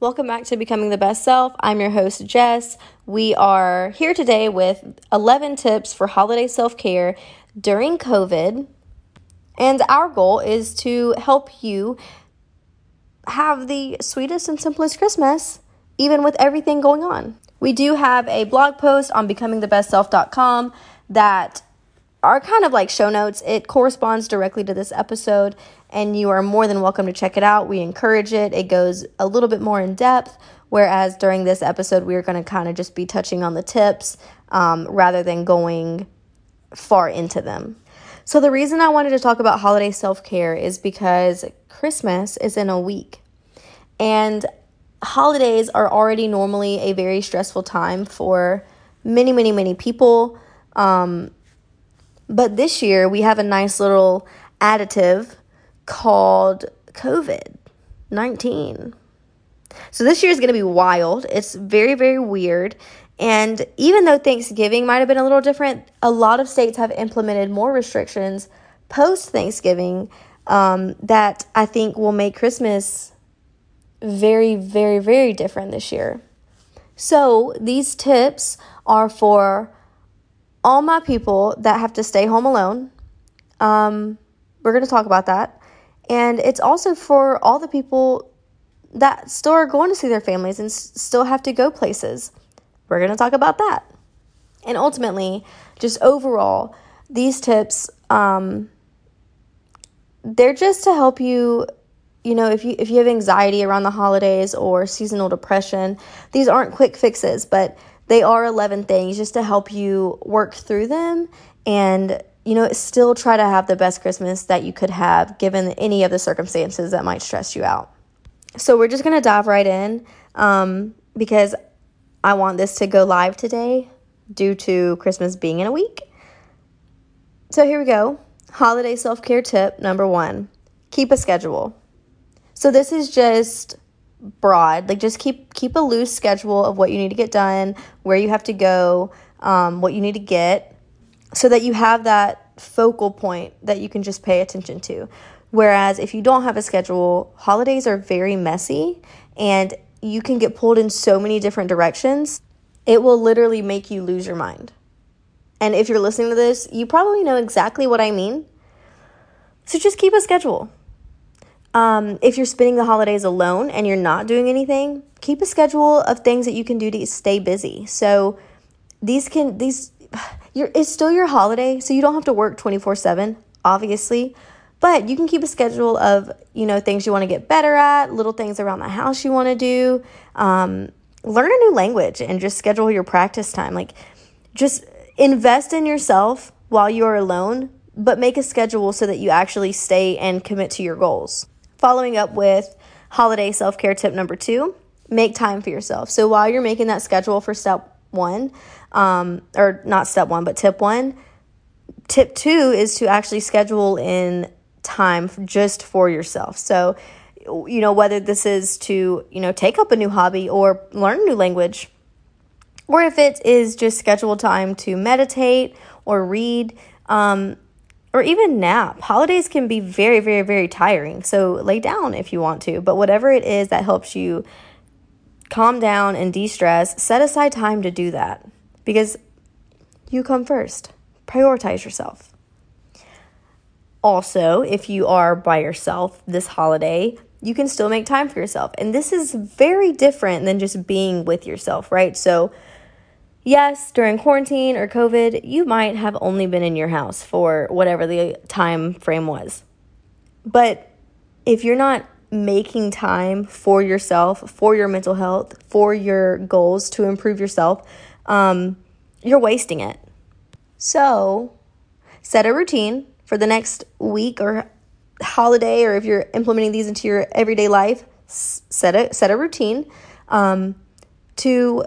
Welcome back to Becoming the Best Self. I'm your host, Jess. We are here today with 11 tips for holiday self care during COVID. And our goal is to help you have the sweetest and simplest Christmas, even with everything going on. We do have a blog post on becomingthebestself.com that are kind of like show notes. It corresponds directly to this episode and you are more than welcome to check it out. We encourage it. It goes a little bit more in depth, whereas during this episode, we are going to kind of just be touching on the tips um, rather than going far into them. So, the reason I wanted to talk about holiday self care is because Christmas is in a week. And holidays are already normally a very stressful time for many, many, many people. Um, but this year, we have a nice little additive called COVID 19. So this year is going to be wild. It's very, very weird. And even though Thanksgiving might have been a little different, a lot of states have implemented more restrictions post Thanksgiving um, that I think will make Christmas very, very, very different this year. So these tips are for all my people that have to stay home alone. Um, we're going to talk about that. And it's also for all the people that still are going to see their families and s- still have to go places. We're going to talk about that. And ultimately, just overall, these tips, um, they're just to help you you know if you if you have anxiety around the holidays or seasonal depression these aren't quick fixes but they are 11 things just to help you work through them and you know, still try to have the best Christmas that you could have given any of the circumstances that might stress you out. So, we're just going to dive right in um, because I want this to go live today due to Christmas being in a week. So, here we go. Holiday self care tip number one keep a schedule. So, this is just broad like just keep keep a loose schedule of what you need to get done where you have to go um, what you need to get so that you have that focal point that you can just pay attention to. Whereas if you don't have a schedule, holidays are very messy and you can get pulled in so many different directions. It will literally make you lose your mind. And if you're listening to this, you probably know exactly what I mean. So just keep a schedule. Um, if you're spending the holidays alone and you're not doing anything, keep a schedule of things that you can do to stay busy. So these can these you're, it's still your holiday, so you don't have to work 24 7, obviously. But you can keep a schedule of, you know, things you want to get better at, little things around the house you want to do. Um, learn a new language and just schedule your practice time. Like, just invest in yourself while you are alone, but make a schedule so that you actually stay and commit to your goals. Following up with holiday self care tip number two make time for yourself. So while you're making that schedule for step one, um, or not step one, but tip one. Tip two is to actually schedule in time just for yourself. So, you know, whether this is to, you know, take up a new hobby or learn a new language, or if it is just schedule time to meditate or read, um, or even nap. Holidays can be very, very, very tiring. So lay down if you want to, but whatever it is that helps you calm down and de stress, set aside time to do that because you come first. Prioritize yourself. Also, if you are by yourself this holiday, you can still make time for yourself. And this is very different than just being with yourself, right? So, yes, during quarantine or COVID, you might have only been in your house for whatever the time frame was. But if you're not making time for yourself, for your mental health, for your goals to improve yourself, um, you're wasting it. So, set a routine for the next week or holiday, or if you're implementing these into your everyday life, set a set a routine um, to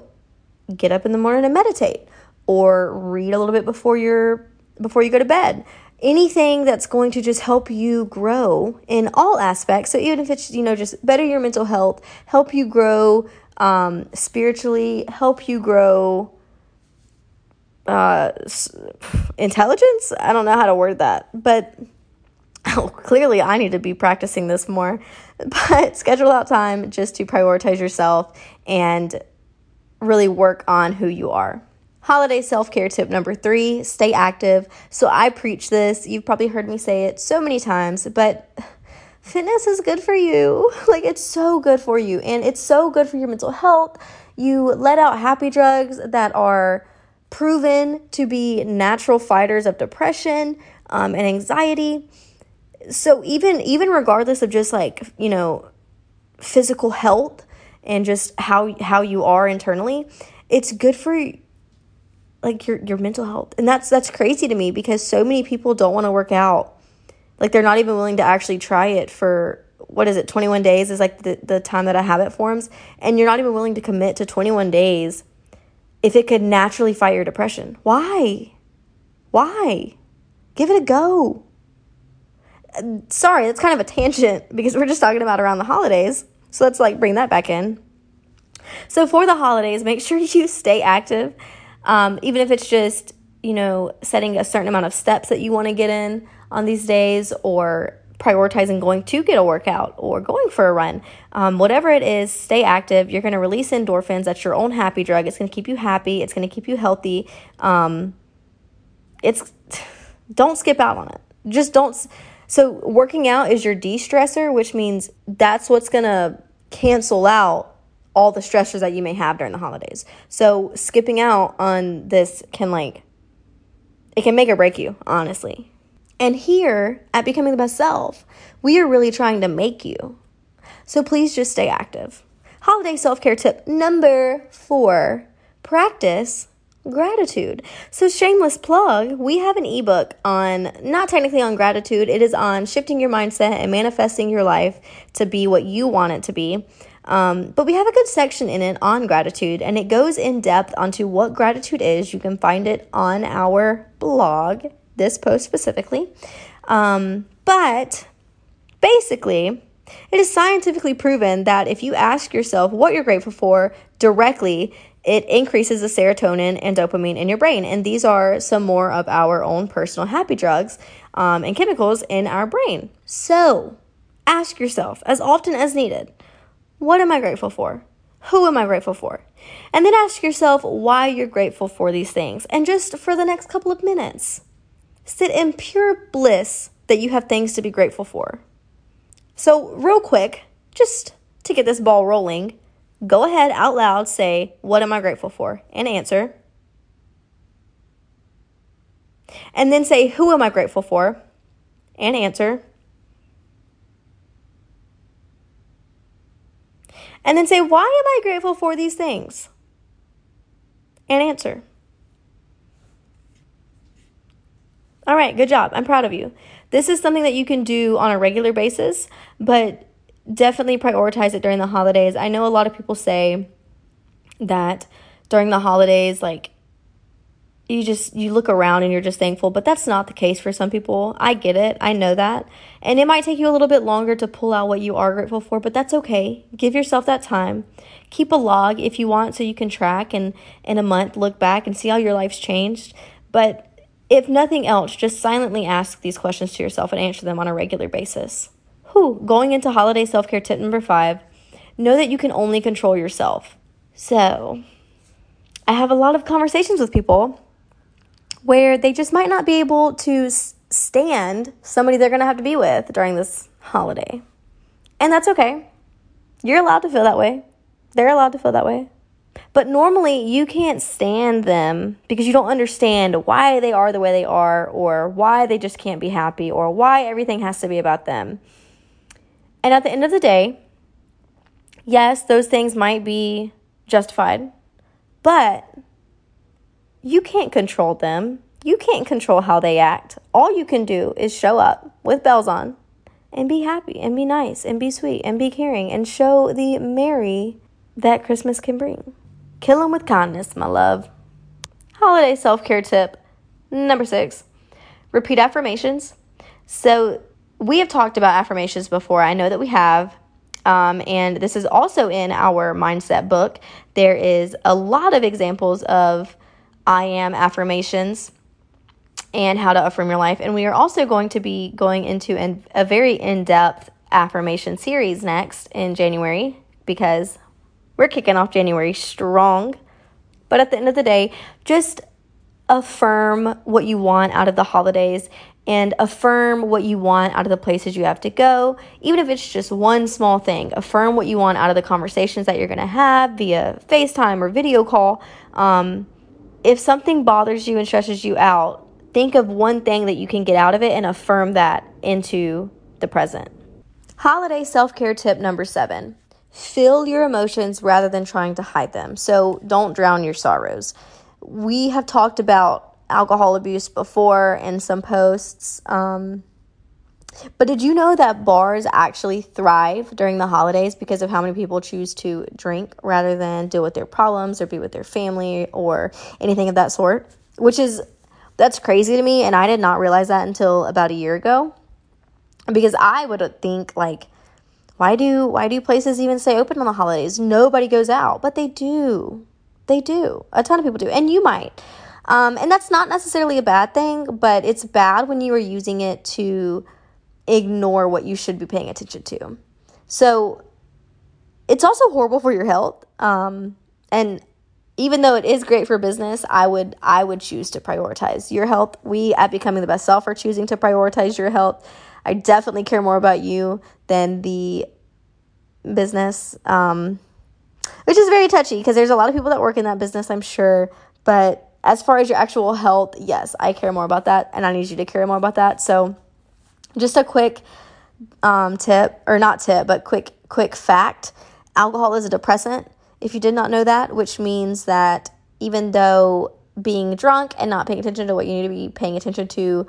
get up in the morning and meditate, or read a little bit before you're before you go to bed anything that's going to just help you grow in all aspects. So even if it's, you know, just better your mental health, help you grow um, spiritually, help you grow uh, intelligence. I don't know how to word that, but Oh, clearly I need to be practicing this more. But schedule out time just to prioritize yourself and really work on who you are. Holiday self care tip number three stay active. So I preach this. You've probably heard me say it so many times, but fitness is good for you. Like it's so good for you and it's so good for your mental health. You let out happy drugs that are proven to be natural fighters of depression um, and anxiety. So even even regardless of just like you know physical health and just how how you are internally, it's good for like your your mental health. And that's that's crazy to me because so many people don't want to work out. Like they're not even willing to actually try it for what is it 21 days is like the, the time that a habit forms and you're not even willing to commit to 21 days if it could naturally fight your depression. Why? Why? Give it a go. Sorry, that's kind of a tangent because we're just talking about around the holidays. So let's like bring that back in. So for the holidays, make sure you stay active, um, even if it's just you know setting a certain amount of steps that you want to get in on these days, or prioritizing going to get a workout or going for a run. Um, whatever it is, stay active. You're going to release endorphins. That's your own happy drug. It's going to keep you happy. It's going to keep you healthy. Um, it's don't skip out on it. Just don't. So working out is your de-stressor, which means that's what's going to cancel out all the stressors that you may have during the holidays. So skipping out on this can like it can make or break you, honestly. And here at Becoming the Best Self, we are really trying to make you. So please just stay active. Holiday self care tip number four practice gratitude. So, shameless plug, we have an ebook on, not technically on gratitude, it is on shifting your mindset and manifesting your life to be what you want it to be. Um, but we have a good section in it on gratitude, and it goes in depth onto what gratitude is. You can find it on our blog this post specifically. Um, but basically, it is scientifically proven that if you ask yourself what you're grateful for directly, it increases the serotonin and dopamine in your brain. And these are some more of our own personal happy drugs um, and chemicals in our brain. So ask yourself as often as needed what am I grateful for? Who am I grateful for? And then ask yourself why you're grateful for these things. And just for the next couple of minutes, Sit in pure bliss that you have things to be grateful for. So, real quick, just to get this ball rolling, go ahead out loud, say, What am I grateful for? and answer. And then say, Who am I grateful for? and answer. And then say, Why am I grateful for these things? and answer. All right, good job. I'm proud of you. This is something that you can do on a regular basis, but definitely prioritize it during the holidays. I know a lot of people say that during the holidays, like, you just you look around and you're just thankful but that's not the case for some people. I get it. I know that. And it might take you a little bit longer to pull out what you are grateful for but that's okay. Give yourself that time. Keep a log if you want so you can track and in a month look back and see how your life's changed. But if nothing else, just silently ask these questions to yourself and answer them on a regular basis. Whew, going into holiday self care tip number five know that you can only control yourself. So, I have a lot of conversations with people where they just might not be able to stand somebody they're going to have to be with during this holiday. And that's okay. You're allowed to feel that way. They're allowed to feel that way. But normally you can't stand them because you don't understand why they are the way they are or why they just can't be happy or why everything has to be about them. And at the end of the day, yes, those things might be justified, but you can't control them. You can't control how they act. All you can do is show up with bells on and be happy and be nice and be sweet and be caring and show the merry that Christmas can bring. Kill them with kindness, my love. Holiday self care tip number six repeat affirmations. So, we have talked about affirmations before. I know that we have. Um, and this is also in our mindset book. There is a lot of examples of I am affirmations. and how to affirm your life. And we are also going to be going into an, a very in depth affirmation series next in January because we're kicking off January strong. But at the end of the day, just affirm what you want out of the holidays and affirm what you want out of the places you have to go, even if it's just one small thing. Affirm what you want out of the conversations that you're going to have via FaceTime or video call. Um, if something bothers you and stresses you out, think of one thing that you can get out of it and affirm that into the present. Holiday self care tip number seven feel your emotions rather than trying to hide them. So don't drown your sorrows. We have talked about alcohol abuse before in some posts. Um, but did you know that bars actually thrive during the holidays because of how many people choose to drink rather than deal with their problems or be with their family or anything of that sort? Which is, that's crazy to me. And I did not realize that until about a year ago. Because I would think, like, why do why do places even stay open on the holidays? Nobody goes out, but they do. They do. A ton of people do. And you might. Um, and that's not necessarily a bad thing, but it's bad when you are using it to ignore what you should be paying attention to. So it's also horrible for your health. Um, and even though it is great for business, I would I would choose to prioritize your health. We at Becoming the Best Self are choosing to prioritize your health. I definitely care more about you than the business, um, which is very touchy because there's a lot of people that work in that business, I'm sure. But as far as your actual health, yes, I care more about that, and I need you to care more about that. So, just a quick um, tip, or not tip, but quick quick fact: alcohol is a depressant. If you did not know that, which means that even though being drunk and not paying attention to what you need to be paying attention to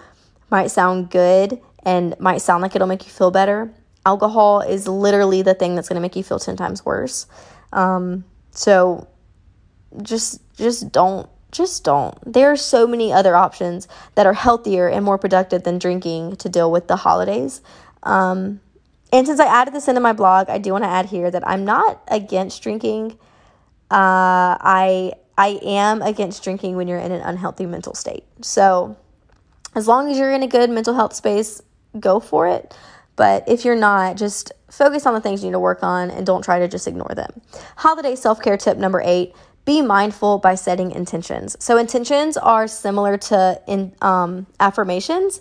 might sound good and might sound like it'll make you feel better, alcohol is literally the thing that's going to make you feel 10 times worse. Um, so just just don't just don't. There are so many other options that are healthier and more productive than drinking to deal with the holidays. Um, and since I added this into my blog, I do want to add here that I'm not against drinking. Uh, I I am against drinking when you're in an unhealthy mental state. So as long as you're in a good mental health space, go for it. But if you're not, just focus on the things you need to work on and don't try to just ignore them. Holiday self care tip number eight be mindful by setting intentions. So, intentions are similar to in, um, affirmations,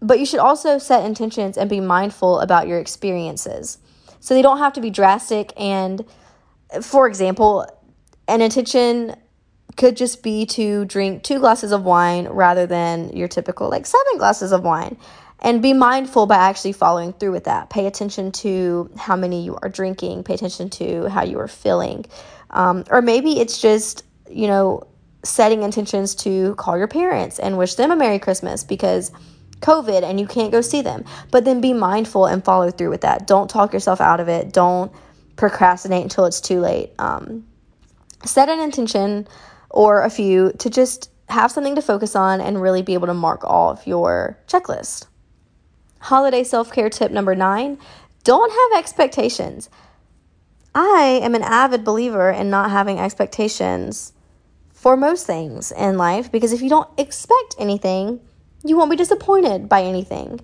but you should also set intentions and be mindful about your experiences. So, they don't have to be drastic. And, for example, an intention could just be to drink two glasses of wine rather than your typical like seven glasses of wine. And be mindful by actually following through with that. Pay attention to how many you are drinking, pay attention to how you are feeling. Um, or maybe it's just, you know, setting intentions to call your parents and wish them a Merry Christmas because COVID and you can't go see them. But then be mindful and follow through with that. Don't talk yourself out of it. Don't procrastinate until it's too late. Um, set an intention or a few to just have something to focus on and really be able to mark off your checklist. Holiday self care tip number nine don't have expectations. I am an avid believer in not having expectations for most things in life because if you don't expect anything, you won't be disappointed by anything.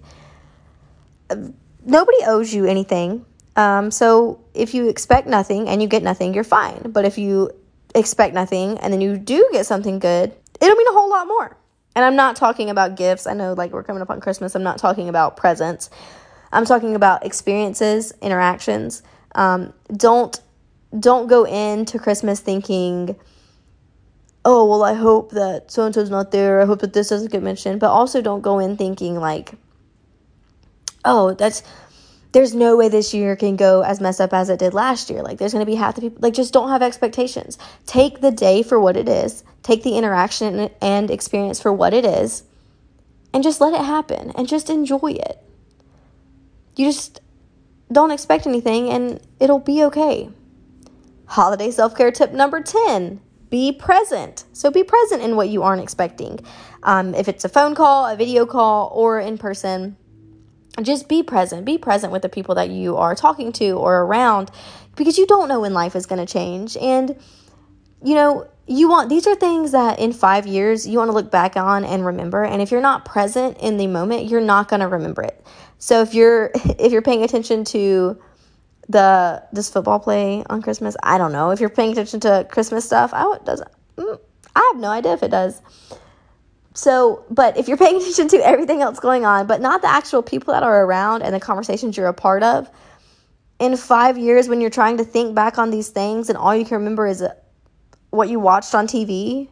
Nobody owes you anything. Um, so if you expect nothing and you get nothing, you're fine. But if you expect nothing and then you do get something good, it'll mean a whole lot more. And I'm not talking about gifts. I know, like, we're coming up on Christmas. I'm not talking about presents. I'm talking about experiences, interactions. Um, don't don't go into Christmas thinking, oh well, I hope that so and so's not there. I hope that this doesn't get mentioned. But also don't go in thinking like, oh, that's there's no way this year can go as messed up as it did last year. Like there's going to be half the people like just don't have expectations. Take the day for what it is. Take the interaction and experience for what it is and just let it happen and just enjoy it. You just don't expect anything and it'll be okay. Holiday self care tip number 10 be present. So be present in what you aren't expecting. Um, if it's a phone call, a video call, or in person, just be present. Be present with the people that you are talking to or around because you don't know when life is going to change. And, you know, you want these are things that in five years you want to look back on and remember and if you're not present in the moment you're not going to remember it so if you're if you're paying attention to the this football play on christmas i don't know. If you're paying attention to christmas stuff i it doesn't mm, i have no idea if it does. So but if you're paying attention to everything else going on but not the actual people that are around and the conversations you're a part of in five years when you're trying to think back on these things and all you can remember is what you watched on TV,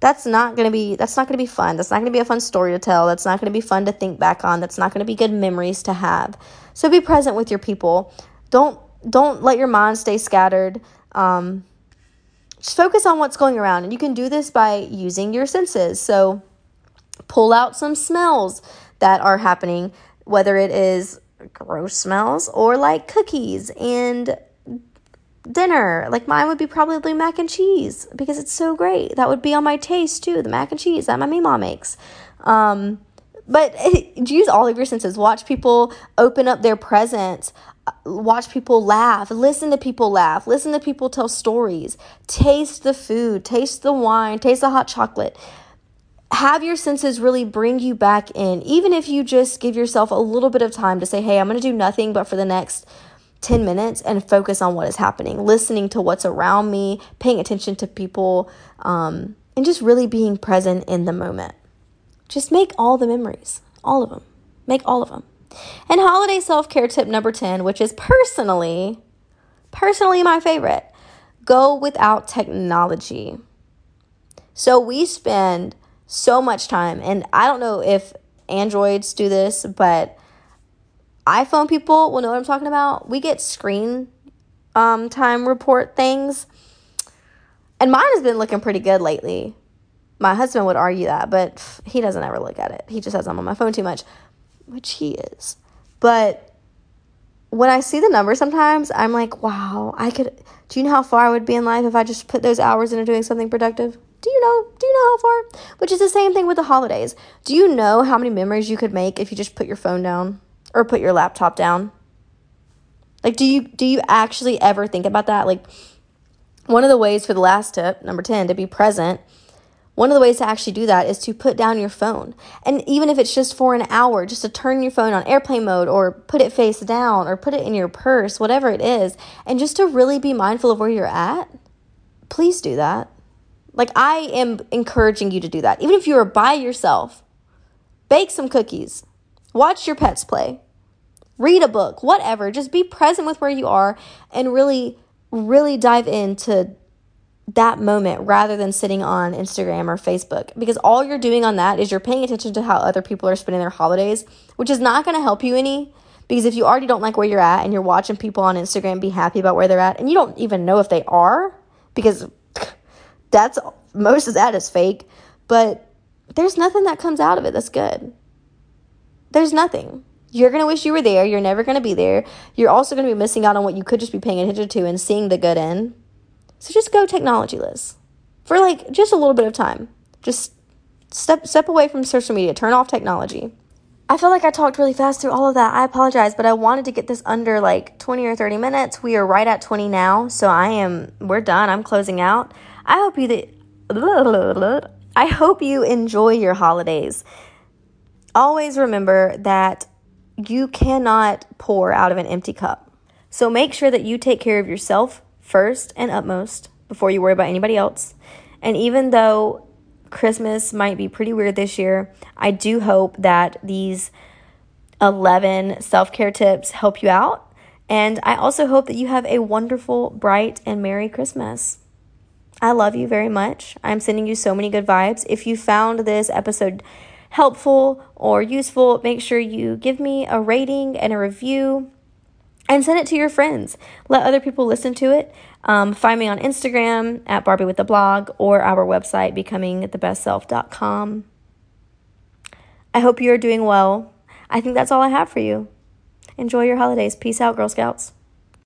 that's not going to be that's not going to be fun. That's not going to be a fun story to tell. That's not going to be fun to think back on. That's not going to be good memories to have. So be present with your people. Don't don't let your mind stay scattered. Um, just focus on what's going around, and you can do this by using your senses. So pull out some smells that are happening, whether it is gross smells or like cookies and dinner. Like mine would be probably mac and cheese because it's so great. That would be on my taste too, the mac and cheese that my mom makes. Um, but use all of your senses. Watch people open up their presents. Watch people laugh. Listen to people laugh. Listen to people tell stories. Taste the food. Taste the wine. Taste the hot chocolate. Have your senses really bring you back in, even if you just give yourself a little bit of time to say, hey, I'm going to do nothing but for the next 10 minutes and focus on what is happening, listening to what's around me, paying attention to people, um, and just really being present in the moment. Just make all the memories, all of them. Make all of them. And holiday self care tip number 10, which is personally, personally my favorite go without technology. So we spend so much time, and I don't know if Androids do this, but iPhone people will know what I'm talking about. We get screen um, time report things. And mine has been looking pretty good lately. My husband would argue that, but he doesn't ever look at it. He just says I'm on my phone too much, which he is. But when I see the numbers sometimes, I'm like, wow, I could. Do you know how far I would be in life if I just put those hours into doing something productive? Do you know? Do you know how far? Which is the same thing with the holidays. Do you know how many memories you could make if you just put your phone down? Or put your laptop down? Like do you do you actually ever think about that? Like one of the ways for the last tip, number 10, to be present, one of the ways to actually do that is to put down your phone. And even if it's just for an hour, just to turn your phone on airplane mode or put it face down or put it in your purse, whatever it is, and just to really be mindful of where you're at, please do that. Like, I am encouraging you to do that. Even if you are by yourself, bake some cookies, watch your pets play, read a book, whatever. Just be present with where you are and really, really dive into that moment rather than sitting on Instagram or Facebook because all you're doing on that is you're paying attention to how other people are spending their holidays, which is not going to help you any because if you already don't like where you're at and you're watching people on Instagram be happy about where they're at and you don't even know if they are because that's most of that is fake, but there's nothing that comes out of it that's good. There's nothing. You're going to wish you were there. You're never going to be there. You're also going to be missing out on what you could just be paying attention to and seeing the good in. So just go technologyless for like just a little bit of time. Just step step away from social media. Turn off technology. I feel like I talked really fast through all of that. I apologize, but I wanted to get this under like 20 or 30 minutes. We are right at 20 now, so I am we're done. I'm closing out. I hope you that I hope you enjoy your holidays always remember that you cannot pour out of an empty cup. So make sure that you take care of yourself first and utmost before you worry about anybody else. And even though Christmas might be pretty weird this year, I do hope that these 11 self care tips help you out. And I also hope that you have a wonderful, bright, and Merry Christmas. I love you very much. I'm sending you so many good vibes. If you found this episode helpful or useful, make sure you give me a rating and a review and send it to your friends. Let other people listen to it. Um, find me on Instagram at Barbie with the blog or our website, becomingthebestself.com. I hope you are doing well. I think that's all I have for you. Enjoy your holidays. Peace out, Girl Scouts.